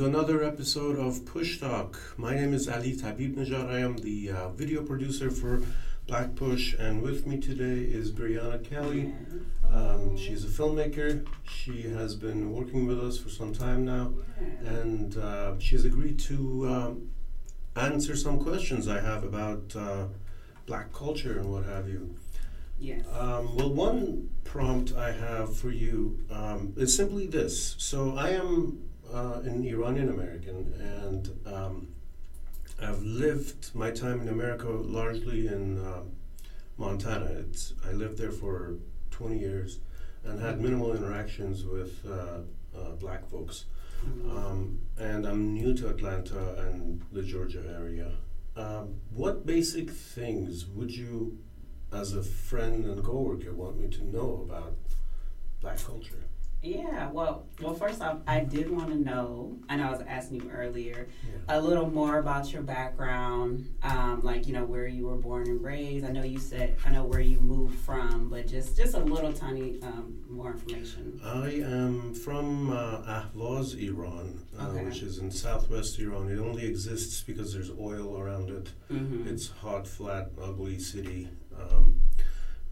to another episode of Push Talk. My name is Ali Tabib Najjar. I am the uh, video producer for Black Push, and with me today is Brianna Kelly. Um, she's a filmmaker. She has been working with us for some time now, and uh, she has agreed to um, answer some questions I have about uh, black culture and what have you. Yes. Um, well, one prompt I have for you um, is simply this. So, I am uh, an Iranian American, and um, I've lived my time in America largely in uh, Montana. It's, I lived there for 20 years and had minimal interactions with uh, uh black folks. Mm-hmm. Um, and I'm new to Atlanta and the Georgia area. Um, what basic things would you as a friend and coworker want me to know about black culture? Yeah, well, well, first off, I did want to know, and I was asking you earlier, Yeah. a little more about your background, um, like you know where you were born and raised. I know you said I know where you moved from, but just just a little tiny um, more information. I am from uh, Ahvaz, Iran, uh, Okay. which is in southwest Iran. It only exists because there's oil around it. Mm-hmm. It's hot, flat, ugly city. Um,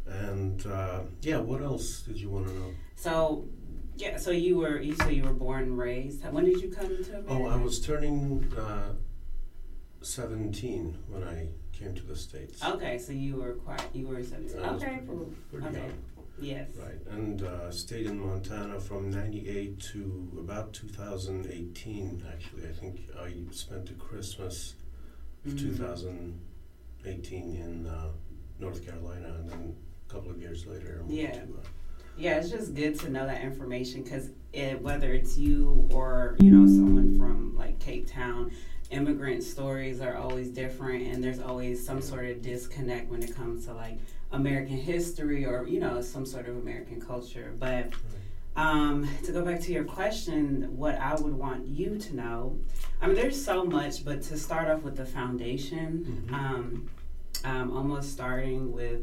and uh, yeah, what else did you want to know? so yeah, so you were you so you were born and raised. When did you come to America? Oh, I was turning uh, 17 when I came to the States. Okay, so you were quite you were seventeen. I Okay, pretty- cool. pretty Okay. young. Yes. Right, and uh, stayed in Montana from '98 to about 2018. Actually, I think I spent a Christmas of Mhm. 2018 in uh, North Carolina, and then a couple of years later, I moved Yeah. to. Uh, Yeah, it's just good to know that information because it, whether it's you or you know someone from like Cape Town, immigrant stories are always different, and there's always some sort of disconnect when it comes to like American history or you know some sort of American culture. But um, to go back to your question, what I would want you to know, I mean, there's so much, but to start off with the foundation, Mhm. um, um, almost starting with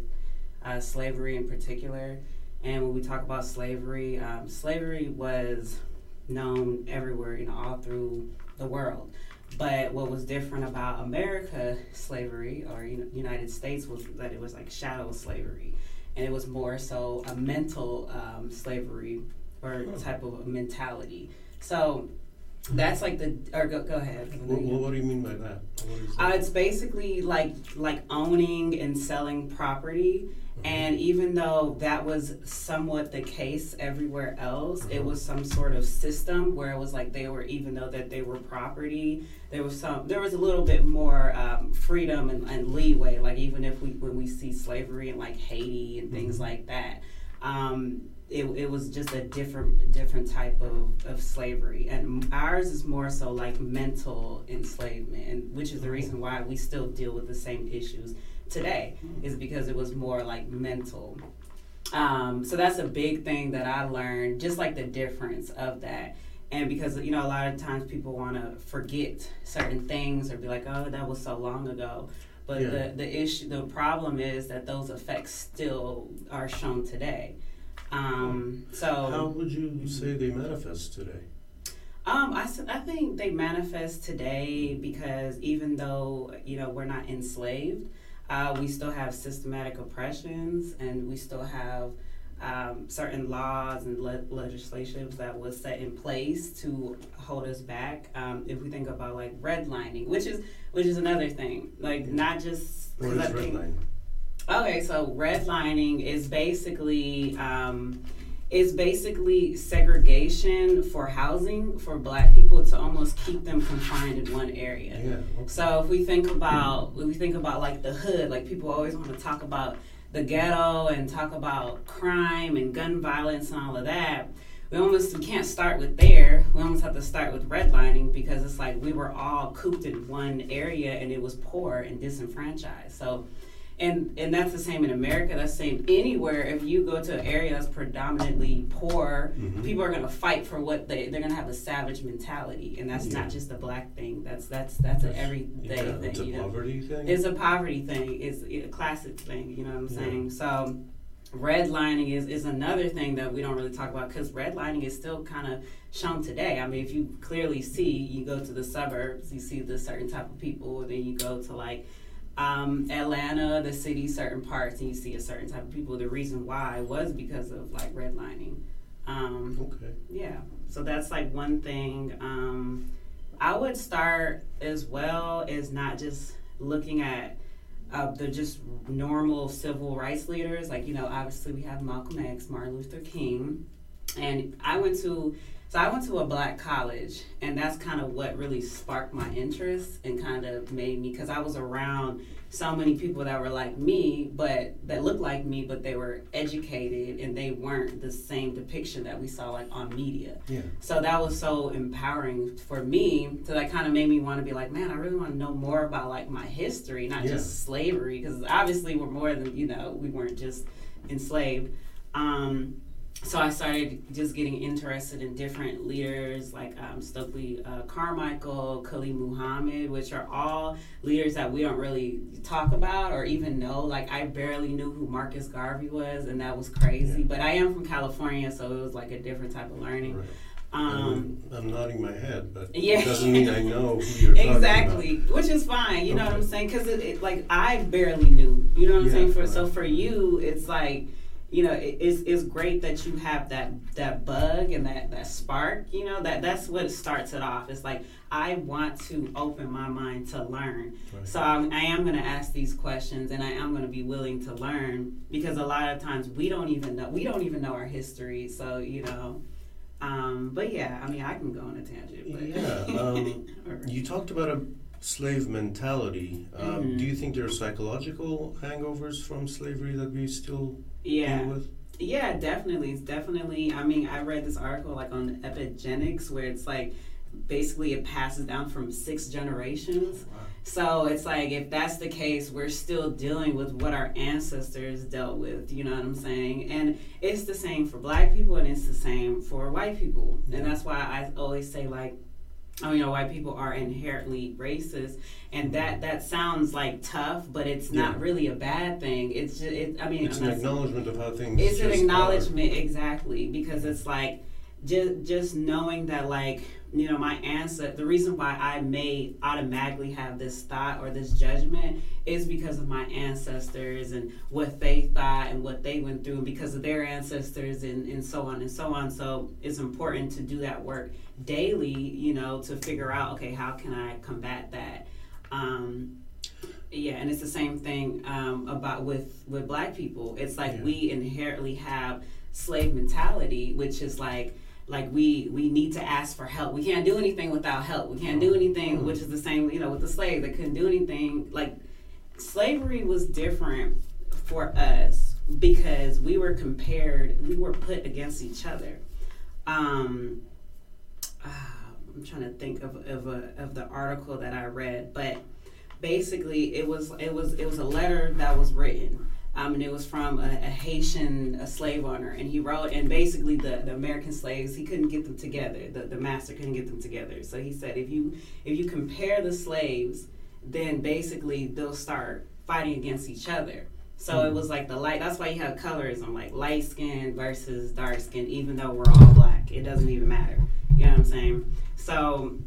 uh, slavery in particular. And when we talk about slavery, um, slavery was known everywhere, you know, all through the world. But what was different about America slavery or you know, United States was that it was like chattel slavery, and it was more so a mental um, slavery or type of mentality. So that's like the or go, go ahead. Well, well, what do you mean by that? Uh, it's basically like like owning and selling property, Mhm. and even though that was somewhat the case everywhere else, it Mhm. was some sort of system where it was like they were even though that they were property, there was some there was a little bit more um, freedom and, and leeway. Like even if we when we see slavery in like Haiti and things Mhm. like that. Um, it, it was just a different different type of, of slavery. And ours is more so like mental enslavement. And which is the reason why we still deal with the same issues today is because it was more like mental. Um, so that's a big thing that i learned just like the difference of that. And because you know a lot of times people want to forget certain things or be like oh that was so long ago. But Yeah. the, the issue the problem is that those effects still are shown today um, so How would you say they manifest today? um, I think they manifest today because even though you know we're not enslaved, uh, we still have systematic oppressions and we still have um, certain laws and le- legislations that was set in place to hold us back. Um, if we think about like redlining, which is which is another thing, like not just What is redlining? Okay, so redlining is basically um, is basically segregation for housing for Black people to almost keep them confined in one area. Yeah. Okay. So if we think about when we think about like the hood, like people always want to talk about the ghetto and talk about crime and gun violence and all of that. We almost we can't start with there. We almost have to start with redlining because it's like we were all cooped in one area and it was poor and disenfranchised. So and and that's the same in America. That's the same anywhere. If you go to an area that's predominantly poor, Mhm. people are gonna fight for what they they're gonna have a savage mentality, and that's Yeah. not just a black thing. That's that's that's an everyday yeah, thing. it's a you know? poverty thing. It's a poverty thing. It's a classic thing. You know what I'm Yeah. saying? So, redlining is, is another thing that we don't really talk about because redlining is still kind of shown today. I mean, if you clearly see, you go to the suburbs, you see the certain type of people, then you go to like um, Atlanta, the city, certain parts, and you see a certain type of people. The reason why was because of like redlining. Um, Okay. yeah, so that's like one thing. Um, I would start as well as not just looking at uh, the just normal civil rights leaders. Like, you know, obviously we have Malcolm X, Martin Luther King. And I went to, so I went to a black college, and that's kind of what really sparked my interest and kind of made me, because I was around so many people that were like me, but that looked like me, but they were educated and they weren't the same depiction that we saw like on media. Yeah. So that was so empowering for me. So that kind of made me want to be like, man, I really want to know more about like my history, not Yeah. just slavery, because obviously we're more than you know, we weren't just enslaved. Um, so I started just getting interested in different leaders like um, Stokely uh, Carmichael, Khalid Muhammad, which are all leaders that we don't really talk about or even know. Like I barely knew who Marcus Garvey was, and that was crazy. Yeah. But I am from California, so it was like a different type of learning. Right. Um, I'm, I'm nodding my head, but Yeah. it doesn't mean I know who you're talking exactly, which is fine. You know what I'm saying? Because it, it, like I barely knew. You know what I'm Yeah, saying? For so for you, it's like you know it, it's it's great that you have that that bug and that that spark. You know that that's what starts it off. It's like I want to open my mind to learn. Right. So I'm, I am going to ask these questions, and I am going to be willing to learn because a lot of times we don't even know we don't even know our history. So you know. Um, but yeah, I mean, I can go on a tangent. But Yeah, um, Alright. You talked about a slave mentality. Um, Mhm. Do you think there are psychological hangovers from slavery that we still yeah. Yeah, definitely. It's definitely. I mean, I read this article like on epigenetics where it's like basically it passes down from six generations. Oh, so it's like if that's the case, we're still dealing with what our ancestors dealt with. You know what I'm saying? And it's the same for black people, and it's the same for white people. Yeah. And that's why I always say like. Oh, you know, white people are inherently racist, and that mm-hmm. that sounds like tough, but it's not Yeah. really a bad thing. It's just, it, I mean, It's I'm an not- acknowledgement of how things. it's an acknowledgement exactly because it's like just just knowing that like you know my answer the reason why i may automatically have this thought or this judgment is because of my ancestors and what they thought and what they went through and because of their ancestors and, and so on and so on so it's important to do that work daily you know to figure out okay how can i combat that um, yeah, and it's the same thing um, about with with black people. It's like Yeah. we inherently have slave mentality, which is like like we we need to ask for help. We can't do anything without help. We can't do anything, which is the same you know with the slave. They couldn't do anything. Like slavery was different for us because we were compared. We were put against each other. Um, ah, I'm trying to think of of, a, of the article that I read, but basically it was it was it was a letter that was written. Um, and it was from a, a Haitian a slave owner, and he wrote, and basically the, the American slaves, he couldn't get them together. The, the master couldn't get them together. So he said, if you if you compare the slaves, then basically they'll start fighting against each other. So it was like the light. That's why you have colorism, like light skin versus dark skin. Even though we're all black, it doesn't even matter. You know what I'm saying? So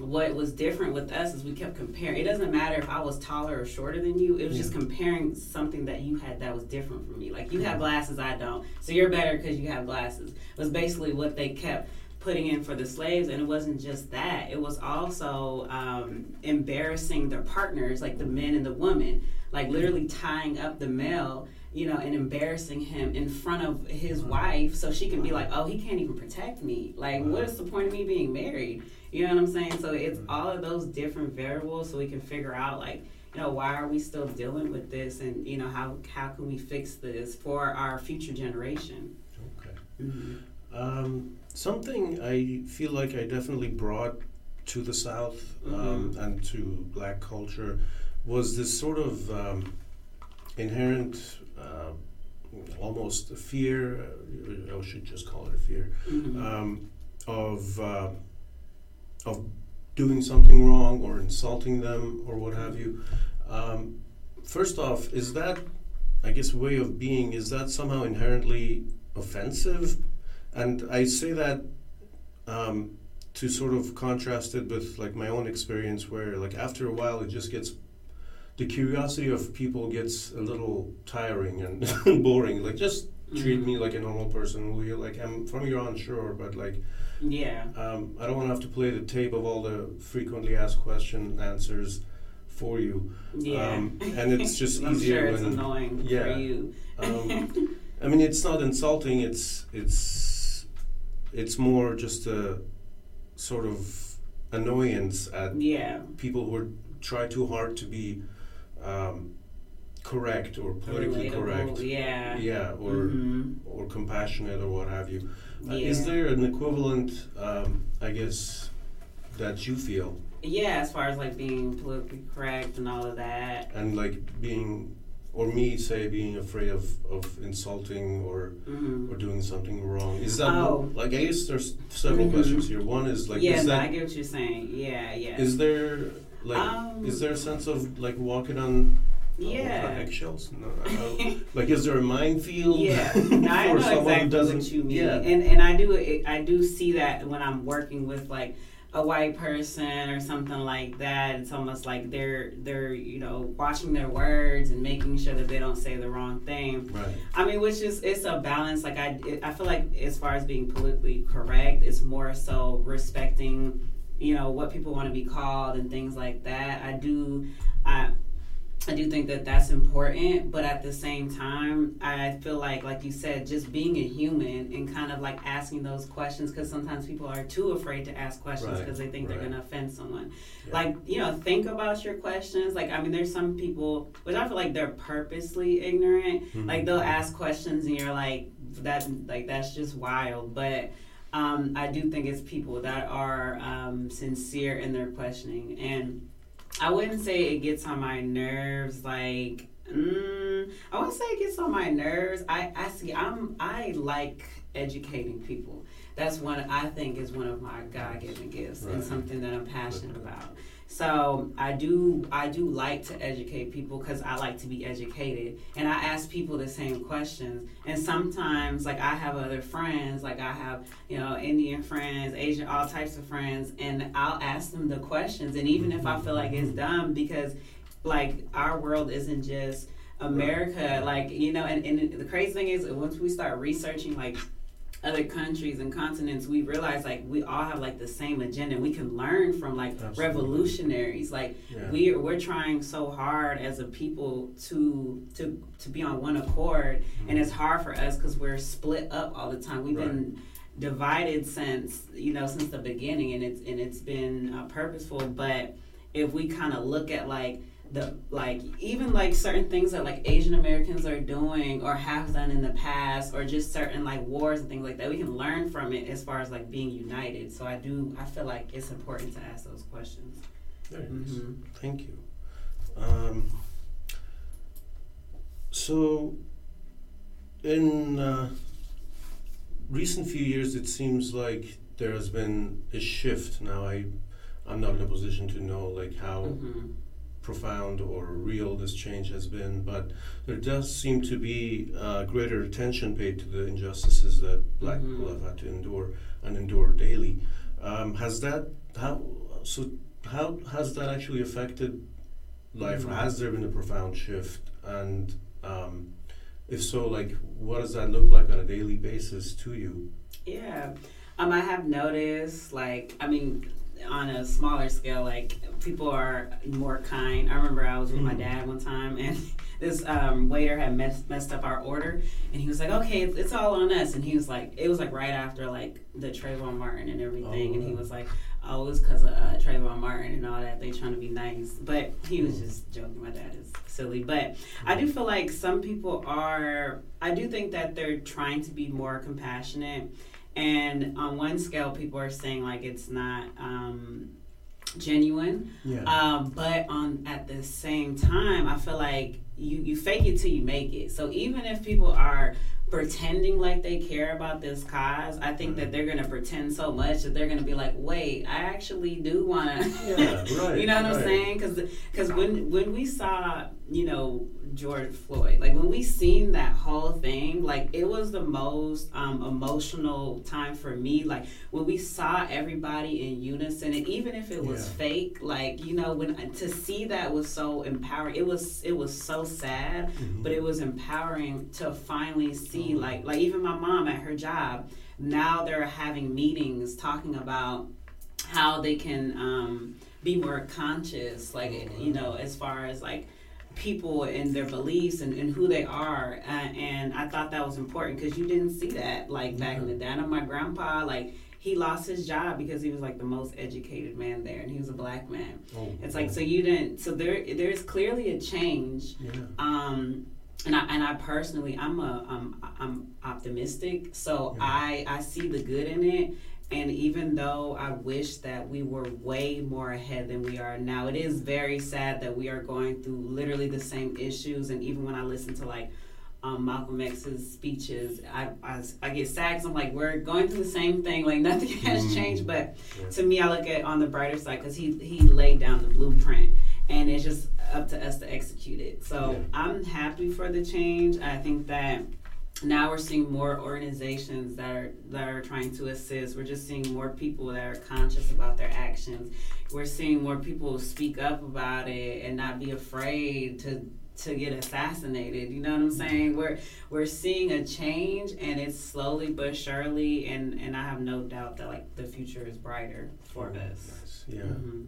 what was different with us is we kept comparing. It doesn't matter if I was taller or shorter than you. It was just comparing something that you had that was different from me. Like you have glasses, I don't. So you're better because you have glasses. Was basically what they kept putting in for the slaves, and it wasn't just that. It was also um, embarrassing their partners, like the men and the women, like literally tying up the male. You know, and embarrassing him in front of his wife so she can be like, oh, he can't even protect me. Like, what is the point of me being married? You know what I'm saying? So it's all of those different variables so we can figure out like, you know, why are we still dealing with this and you know how how can we fix this for our future generation? Okay. Mm-hmm. Um, something I feel like I definitely brought to the South um, and to black culture was this sort of um, inherent, uh, almost a fear, uh, I should just call it a fear, Mm-hmm. um, of, uh, of doing something wrong or insulting them or what have you. Um, first off, is that I guess, way of being, is that somehow inherently offensive? And I say that um, to sort of contrast it with like my own experience, where like after a while it just gets the curiosity of people gets a little tiring and boring. Like just treat Mhm. me like a normal person. Will you like I'm from Iran, sure, but like Yeah. um, I don't want to have to play the tape of all the frequently asked question answers for you. Yeah. Um, and it's just I'm easier sure it's when- annoying yeah. for you. Um, I mean, it's not insulting. It's it's it's more just a sort of annoyance at yeah. people who are, try too hard to be um, correct or politically correct. Yeah. Yeah, or Mhm. or compassionate or what have you. Uh, yeah. Is there an equivalent, um, I guess, that you feel Yeah, as far as like being politically correct and all of that. and like being, or me say being afraid of, of insulting or hmm or doing something wrong? Is that Oh. like I guess there's several Mhm. questions here. One is like yeah, is no, I that get what you're saying. Yeah, yeah. is there like Um, is there a sense of like walking on yeah. eggshells? No, like is there a minefield? Yeah, no, I know exactly doesn't? what you mean, Yeah. and and I do I do see that when I'm working with like a white person or something like that. It's almost like they're they're you know watching their words and making sure that they don't say the wrong thing. Right. I mean, which is it's a balance. Like I, it, I feel like as far as being politically correct, it's more so respecting, you know, what people want to be called and things like that. I do, I, I do think that that's important. But at the same time, I feel like, like you said, just being a human and kind of like asking those questions because sometimes people are too afraid to ask questions Right, because they think right. they're gonna offend someone Yeah. like you know think about your questions like i mean there's some people which i feel like they're purposely ignorant Mhm. like they'll ask questions and you're like that like that's just wild but um, i do think it's people that are um, sincere in their questioning and i wouldn't say it gets on my nerves like mm, i wouldn't say it gets on my nerves. I i see i'm i like educating people. That's one I think is one of my God-given gifts and something that I'm passionate about. So I do I do like to educate people because I like to be educated, and I ask people the same questions. And sometimes, like I have other friends, like I have you know Indian friends, Asian, all types of friends, and I'll ask them the questions. And even if I feel like it's dumb, because like our world isn't just America, like you know, and, and the crazy thing is once we start researching like other countries and continents, we realize like we all have like the same agenda. We can learn from like Absolutely. revolutionaries. Like Yeah. we we're trying so hard as a people to to to be on one accord, and it's hard for us because we're split up all the time. We've been divided since you know since the beginning, and it's and it's been uh, purposeful. But if we kind of look at like the like even like certain things that like Asian Americans are doing or have done in the past or just certain like wars and things like that we can learn from it as far as like being united so I do I feel like it's important to ask those questions Very nice. Mhm. Thank you. Um, so, in uh, recent few years, it seems like there has been a shift. Now, I, I'm not in a position to know like how Mhm. Profound or real this change has been, but there does seem to be uh, greater attention paid to the injustices that Black Mhm. people have had to endure and endure daily. Um, has that how so how has that actually affected life? Mhm. has there been a profound shift? And um, if so, like what does that look like on a daily basis to you? Yeah. Um, I have noticed, like, I mean, on a smaller scale, like, people are more kind. I remember I was with my Mm. dad one time, and this um, waiter had messed, messed up our order, and he was like, okay, it's, it's all on us. And he was like, it was like right after, like, the Trayvon Martin and everything, Oh, and he was like, oh, it was because of uh, Trayvon Martin and all that. They trying to be nice. But he was Mm. just joking. My dad is silly. But I do feel like some people are, I do think that they're trying to be more compassionate. And on one scale, people are saying like it's not um, genuine. Yeah. Um, but on at the same time, I feel like you, you fake it till you make it. So even if people are pretending like they care about this cause, I think that they're gonna pretend so much that they're gonna be like, wait, I actually do wanna. Yeah, right, you know what I'm right. saying? Because when when we saw you know George Floyd. Like when we seen that whole thing, like it was the most um, emotional time for me. Like when we saw everybody in unison, and even if it was Yeah. fake, like you know, when to see that was so empowering. It was it was so sad, Mhm. but it was empowering to finally see. Like like even my mom at her job now they're having meetings talking about how they can um, be more conscious, like you know, as far as like people and their beliefs and, and who they are. Uh, and I thought that was important because you didn't see that like back in the day. I know my grandpa, like he lost his job because he was like the most educated man there, and he was a black man. Oh, It's like so you didn't. So there there's clearly a change. Yeah. Um, and I and I personally, I'm a um, I'm optimistic, so Yeah. I I see the good in it. And even though I wish that we were way more ahead than we are now, it is very sad that we are going through literally the same issues. And even when I listen to like um, Malcolm X's speeches, I, I, I get sad because I'm like, we're going through the same thing. Like nothing has Mm. changed. But Yeah. to me, I look at on the brighter side because he he laid down the blueprint, and it's just up to us to execute it. So Yeah. I'm happy for the change. I think that now we're seeing more organizations that are that are trying to assist. We're just seeing more people that are conscious about their actions. We're seeing more people speak up about it and not be afraid to to get assassinated. You know what I'm saying? We're we're seeing a change and it's slowly but surely and and I have no doubt that like the future is brighter for us. Nice. Yeah. Mhm.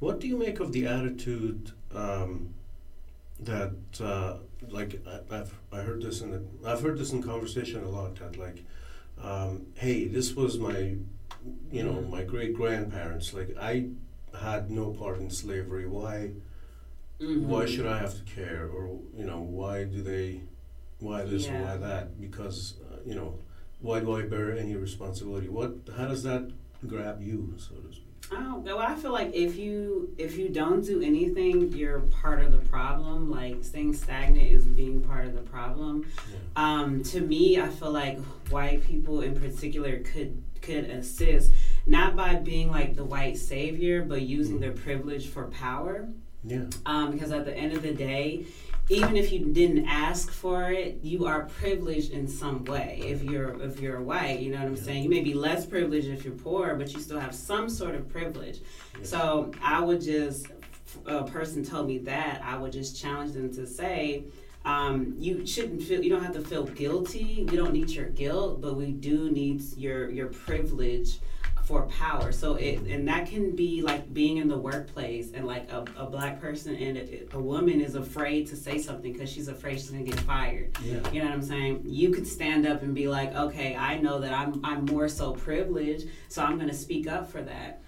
What do you make of the attitude um, that, uh, like, I, I've I heard this in the, I've heard this in conversation a lot. That like, um, hey, this was my, you know, Mhm. my great grandparents. Like, I had no part in slavery. Why? Why Mhm. should I have to care? Or you know, why do they? Why this or Yeah. why that? Because uh, you know, why do I bear any responsibility? What? How does that grab you, so to speak? Oh, well, I feel like if you if you don't do anything, you're part of the problem. Like staying stagnant is being part of the problem. Yeah. Um, to me, I feel like white people in particular could could assist not by being like the white savior, but using their privilege for power. Yeah. Um, because at the end of the day, even if you didn't ask for it, you are privileged in some way. If you're if you're white, you know what I'm saying. You may be less privileged if you're poor, but you still have some sort of privilege. Yeah. So I would just, a person told me that I would just challenge them to say. Um, you shouldn't feel. You don't have to feel guilty. We don't need your guilt, but we do need your your privilege for power. So it and that can be like being in the workplace and like a, a black person and a, a woman is afraid to say something because she's afraid she's gonna get fired. Yeah. You know what I'm saying? You could stand up and be like, okay, I know that I'm I'm more so privileged, so I'm gonna speak up for that.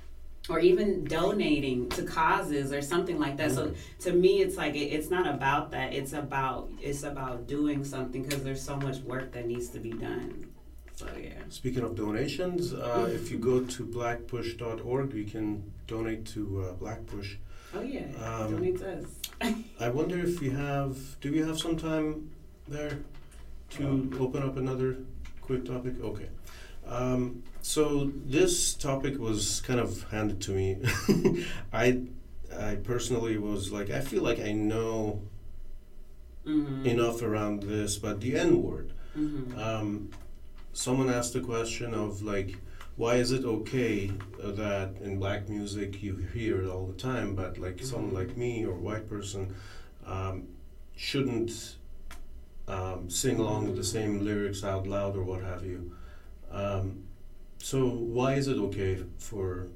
Or even donating to causes or something like that. So mm-hmm. to me, it's like it, it's not about that. It's about it's about doing something because there's so much work that needs to be done. So yeah. Speaking of donations, uh, if you go to blackpush.org, you can donate to uh, Blackpush. Oh yeah. Um, Donate to us. I wonder if we have, do we have some time there to open up another quick topic? Okay. Um, so this topic was kind of handed to me. I, I personally was like, I feel like I know Mm-hmm. enough around this, but the N word. Mm-hmm. Um, someone asked the question of like, why is it okay uh, that in black music you hear it all the time, but like someone Mhm. like me or white person um, shouldn't um, sing along with the same lyrics out loud or what have you? Um, so why is it okay for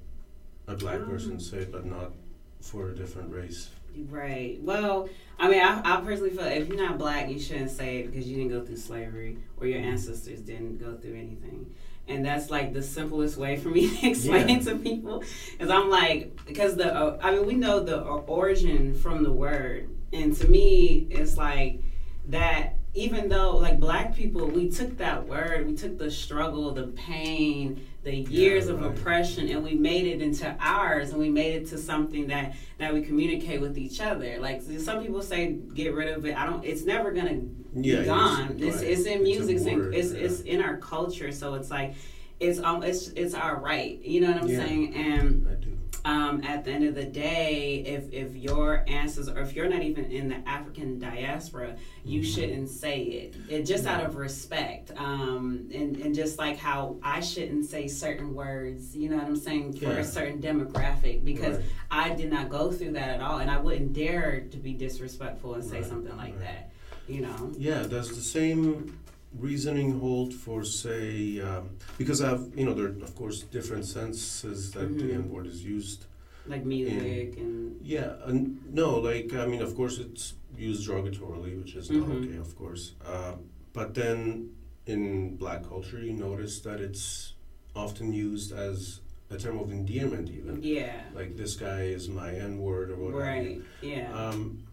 a black person to say it, but not for a different race? Right. Well, I mean, I, I personally feel if you're not black, you shouldn't say it because you didn't go through slavery or your ancestors didn't go through anything. And that's like the simplest way for me to explain Yeah. to people. Because I'm like, because the, uh, I mean, we know the origin from the word. And to me, it's like that even though, like, black people, we took that word, we took the struggle, the pain, the years of right. oppression, and we made it into ours and we made it to something that that we communicate with each other. Like some people say, get rid of it. I don't. It's never gonna Yeah, be gone. It's, right. it's in music. It's, in, word, it's, yeah. it's in our culture. So it's like, it's um, it's it's our right. You know what I'm Yeah. saying? And I do. Um, at the end of the day, if if your ancestors or if you're not even in the African diaspora, you mm-hmm. shouldn't say it. It just out of respect, um, and and just like how I shouldn't say certain words. You know what I'm saying for yeah. a certain demographic because right. I did not go through that at all, and I wouldn't dare to be disrespectful and say right. something like right. that. You know. Yeah, does the same reasoning hold for say um, because I've you know there are of course different senses that mm-hmm. the N word is used like music in, and yeah and no like I mean of course it's used derogatorily which is not mm-hmm. okay of course. Uh, but then in black culture you notice that it's often used as a term of endearment even. Yeah. Like this guy is my N word or whatever right yeah. Um,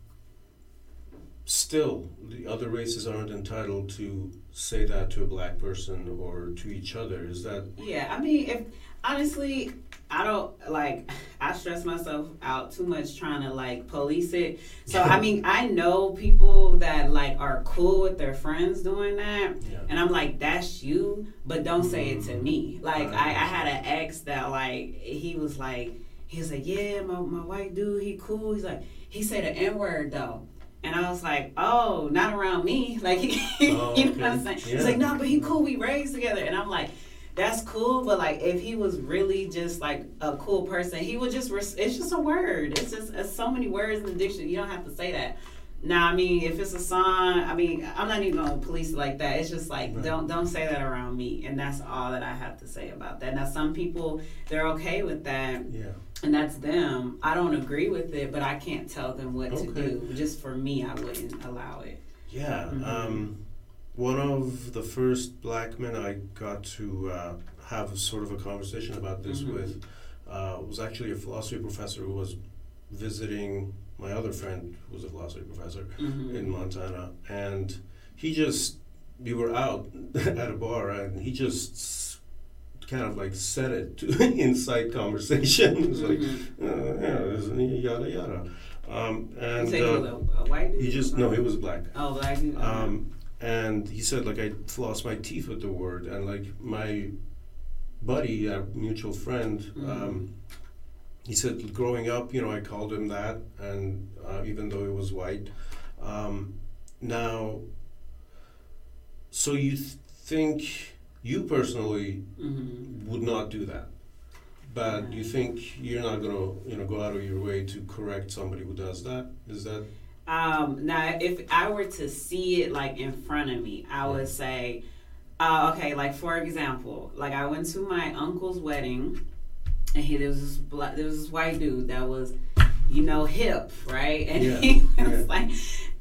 still the other races aren't entitled to say that to a black person or to each other. Is that yeah i mean if honestly i don't like i stress myself out too much trying to like police it. So i mean i know people that like are cool with their friends doing that. Yeah. and i'm like that's you but don't mm-hmm. say it to me. Like I, I had an ex that like he was like he was like yeah my, my white dude he cool. He's like he said the n-word though and I was like, oh, not around me. Like, oh, you know what I'm saying? Yeah. He's like, no, but he cool. We raised together. And I'm like, that's cool. But like, if he was really just like a cool person, he would just, res- it's just a word. It's just it's so many words in the dictionary. You don't have to say that. Now, I mean, if it's a song, I mean, I'm not even gonna police it like that. It's just like right. don't don't say that around me, and that's all that I have to say about that. Now, some people they're okay with that. Yeah and that's them. I don't agree with it, but I can't tell them what okay. to do. Just for me, I wouldn't allow it. Yeah. Mm-hmm. Um, one of the first black men I got to uh, have sort of a conversation about this mm-hmm. with uh, was actually a philosophy professor who was visiting my other friend, who was a philosophy professor mm-hmm. in Montana, and he just we were out at a bar, and he just kind of like set it to inside conversation. it was mm-hmm. like, uh, yeah, yada yada. Um, and uh, a, a white dude? he just no, he was black. Oh, black dude. Um, and he said like I lost my teeth with the word, and like my buddy, a mutual friend. Mm-hmm. Um, he said, growing up, you know, I called him that, and uh, even though he was white. Um, now, so you th- think you personally mm-hmm. would not do that, but you think you're not gonna, you know, go out of your way to correct somebody who does that? Is that? Um, now, if I were to see it like in front of me, I would say, uh, okay, like for example, like I went to my uncle's wedding, and he there was this black, there was this white dude that was you know, hip, right? And yeah, he was yeah. like,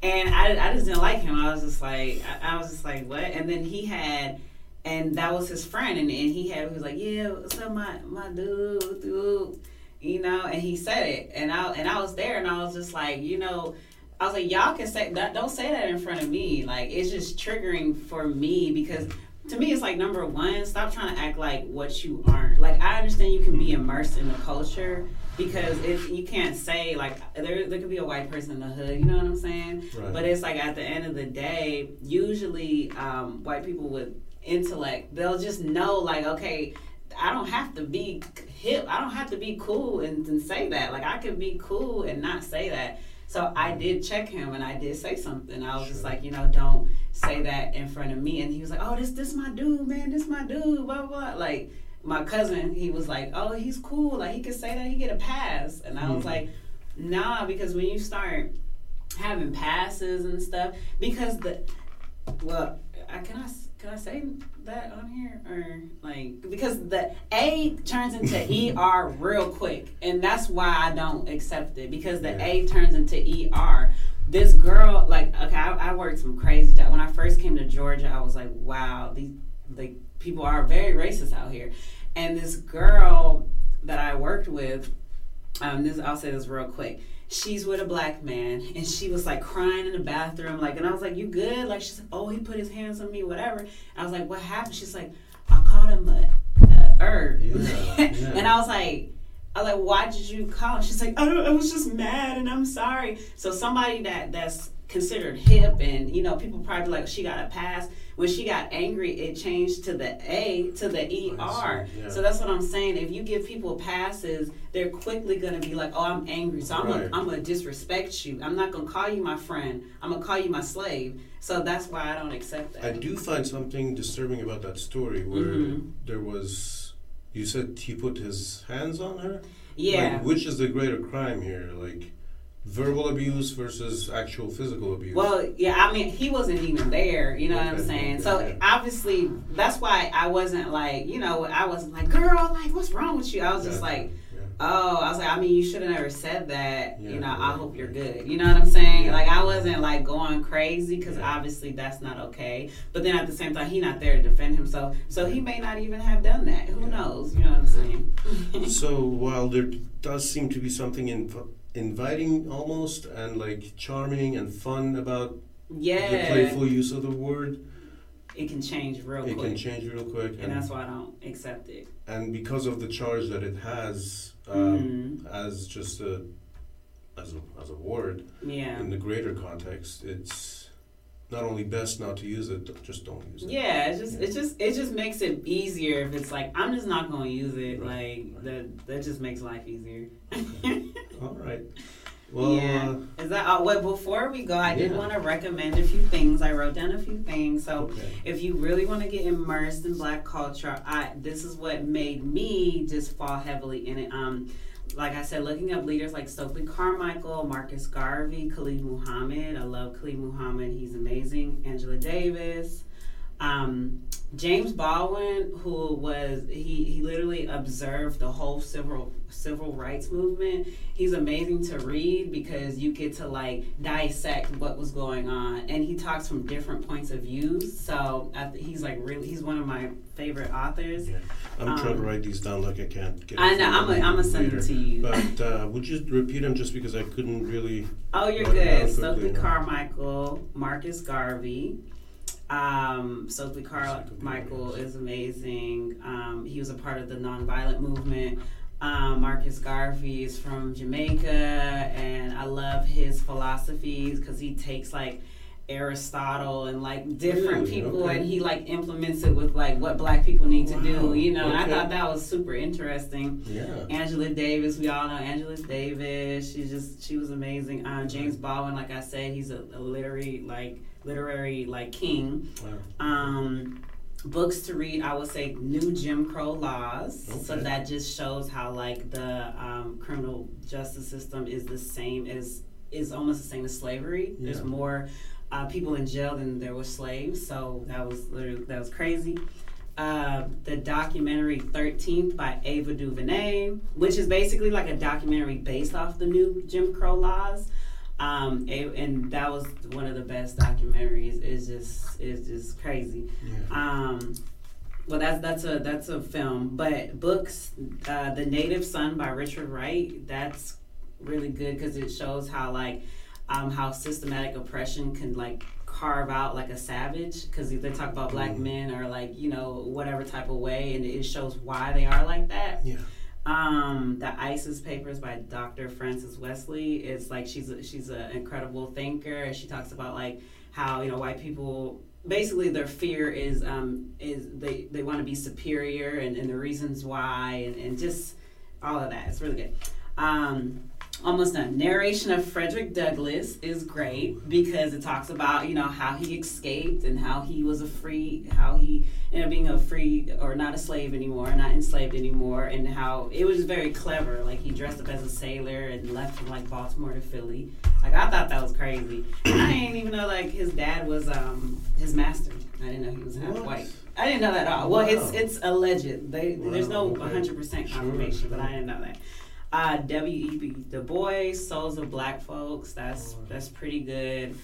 and I, I just didn't like him. I was just like, I, I, was just like, what? And then he had and that was his friend, and, and he had he was like, yeah, what's up, my my dude, dude, you know, and he said it, and I and I was there, and I was just like, you know. I was like, y'all can say that. Don't say that in front of me. Like, it's just triggering for me because to me, it's like number one, stop trying to act like what you aren't. Like, I understand you can be immersed in the culture because if you can't say like there, there could be a white person in the hood. You know what I'm saying? Right. But it's like at the end of the day, usually um, white people with intellect. They'll just know, like, okay, I don't have to be hip. I don't have to be cool and, and say that. Like, I could be cool and not say that. So I did check him and I did say something. I was sure. just like, you know, don't say that in front of me. And he was like, oh, this this my dude, man. This my dude. Blah blah. Like my cousin, he was like, oh, he's cool. Like he could say that. He get a pass. And I mm-hmm. was like, nah, because when you start having passes and stuff, because the well, I can I can I say that on here or like because the A turns into ER real quick, and that's why I don't accept it because the yeah. A turns into ER. This girl, like, okay, I, I worked some crazy job. When I first came to Georgia, I was like, wow, these like people are very racist out here. And this girl that I worked with, um, this I'll say this real quick she's with a black man and she was like crying in the bathroom like and i was like you good like she's like oh he put his hands on me whatever i was like what happened she's like i called him a, a herb yeah, yeah. and i was like I was like, why did you call? She's like, I, I was just mad and I'm sorry. So somebody that that's considered hip, and you know, people probably like she got a pass. When she got angry, it changed to the A to the ER. yeah. So that's what I'm saying. If you give people passes, they're quickly gonna be like, "Oh, I'm angry, so I'm Right. gonna, I'm gonna disrespect you. I'm not gonna call you my friend. I'm gonna call you my slave." So that's why I don't accept that. I do find something disturbing about that story where Mhm. there was. You said he put his hands on her. yeah. Like, which is the greater crime here? Like verbal abuse versus actual physical abuse. Well, yeah, I mean, he wasn't even there. You know what I'm saying? okay, so yeah. obviously, that's why I wasn't like, you know, I wasn't like, girl, like, what's wrong with you? I was just like, Yeah. oh, I was like, I mean, you should have never said that. Yeah, you know, I hope you're good. You know what I'm saying? Yeah. Like, I wasn't like going crazy because Yeah. obviously that's not okay. But then at the same time, he not there to defend himself, so he may not even have done that. Who Yeah. knows? You know what I'm saying? So while there does seem to be something inv- inviting almost and like charming and fun about yeah. the playful use of the word, it can change real it quick, can change real quick. and that's why I don't accept it. and because of the charge that it has um, Mhm. as just a as a, as a word Yeah. in the greater context, it's not only best not to use it, just don't use it. Yeah, it's just it just it just makes it easier if it's like I'm just not gonna use it. Right, Like that that just makes life easier. All right. Well, yeah. uh, Is that uh, well? Before we go, I did want to recommend a few things. I wrote down a few things. So okay. if you really want to get immersed in Black culture, I this is what made me just fall heavily in it. Um, like I said, looking up leaders like Stokely Carmichael, Marcus Garvey, Khalid Muhammad. I love Khalid Muhammad. He's amazing. Angela Davis. Um, James Baldwin, who was he, he literally observed the whole civil civil rights movement. He's amazing to read because you get to like dissect what was going on, and he talks from different points of views. So I th- he's like really he's one of my favorite authors. Yeah. I'm trying to Um, write these down like I can't get. I know I'm gonna I'm send it to you. But uh, would you repeat them just because I couldn't really? Oh, you're Write it down good. Stokely. Carmichael, Marcus Garvey. Um, Stokely Carmichael is amazing. Um, he was a part of the nonviolent movement. Um, Marcus Garvey is from Jamaica, and I love his philosophies because he takes like Aristotle and like different Really? people, Okay. and he like implements it with like what Black people need to do. You know, and I thought that was super interesting. Yeah. Angela Davis, we all know Angela Davis. She's just she was amazing. Um, James Baldwin, like I said, he's a, a literary like literary like king. Wow. Um, books to read, I would say New Jim Crow Laws. So that just shows how like the um, criminal justice system is the same as is almost the same as slavery. There's more uh, people in jail than there were slaves. So that was literally that was crazy. Uh, the documentary 13th by Ava DuVernay, which is basically like a documentary based off the new Jim Crow laws. Um, and that was one of the best documentaries. It's just it's just crazy. Yeah. Um, well, that's that's a that's a film, but books, uh, The Native Son by Richard Wright, that's really good because it shows how like um, how systematic oppression can like carve out like a savage because they talk about black Mhm. men or like you know whatever type of way, and it shows why they are like that. Yeah. Um, the ISIS Papers by Dr. Frances Welsing is like she's a, she's an incredible thinker. and She talks about like how you know white people basically their fear is um, is they, they want to be superior and, and the reasons why and, and just all of that. It's really good. Um, almost done. Narration of Frederick Douglass is great because it talks about you know how he escaped and how he was a free, how he ended up being a free or not a slave anymore, not enslaved anymore, and how it was very clever. Like he dressed up as a sailor and left from like Baltimore to Philly. Like I thought that was crazy. And I didn't even know like his dad was um his master. I didn't know he was half What? white. I didn't know that at all. Well, it's Wow. it's alleged. They, There's no 100 percent Sure, confirmation, but. I didn't know that. Uh, W.E.B. Du Bois, Souls of Black Folks. That's Alright. that's pretty good.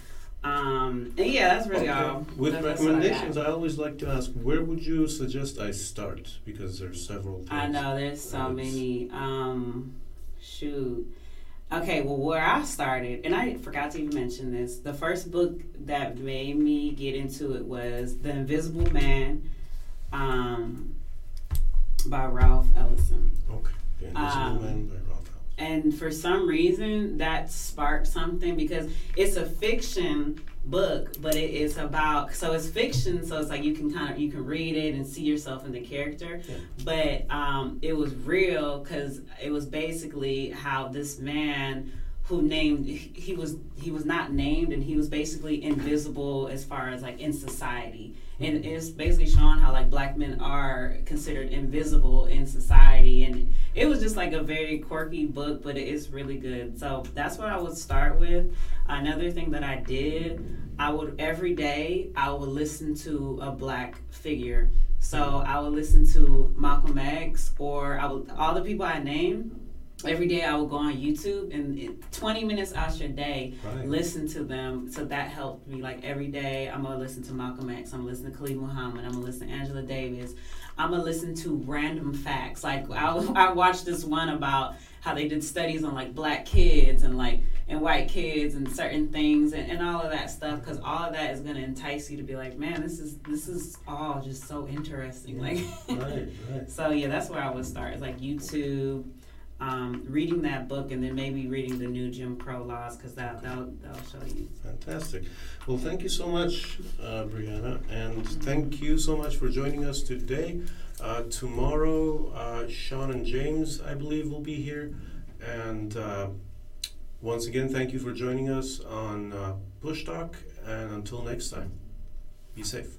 Um, and yeah, that's really Okay. all. With that's what I recommendations, I, always like to ask, where would you suggest I start? Because there's several things. I know there's so It's- many. Um, shoot. Okay, well, where I started, and I forgot to even mention this. The first book that made me get into it was *The Invisible Man* um, by Ralph Ellison. Okay. Um, Man by Ralph and for some reason that sparked something because it's a fiction book but it is about so it's fiction so it's like you can kind of you can read it and see yourself in the character. Yeah. but um, it was real because it was basically how this man who named he was he was not named and he was basically invisible as far as like in society and it's basically showing how like black men are considered invisible in society. And it was just like a very quirky book but it is really good. So that's what i would start with. Another thing that i did i would every day i would listen to a black figure. So i would listen to malcolm x or i would all the people i named every day I would go on YouTube and in 20 minutes out your day, Right. listen to them. So that helped me. Like every day, I'm gonna listen to Malcolm X. I'm gonna listen to Khalid Muhammad. I'm gonna listen to Angela Davis. I'm gonna listen to random facts. Like I, I watched this one about how they did studies on like black kids and like and white kids and certain things and, and all of that stuff because all of that is gonna entice you to be like, man, this is this is all just so interesting. Like, Right, right. so yeah, that's where I would start. It's like YouTube, um, reading that book, and then maybe reading the new Jim Crow laws because that that'll, that'll show you. Fantastic. Well, thank you so much, uh, Brianna, and thank you so much for joining us today. Uh, tomorrow, uh, Sean and James, I believe, will be here. And uh, once again, thank you for joining us on uh, Push Talk. And until next time, be safe.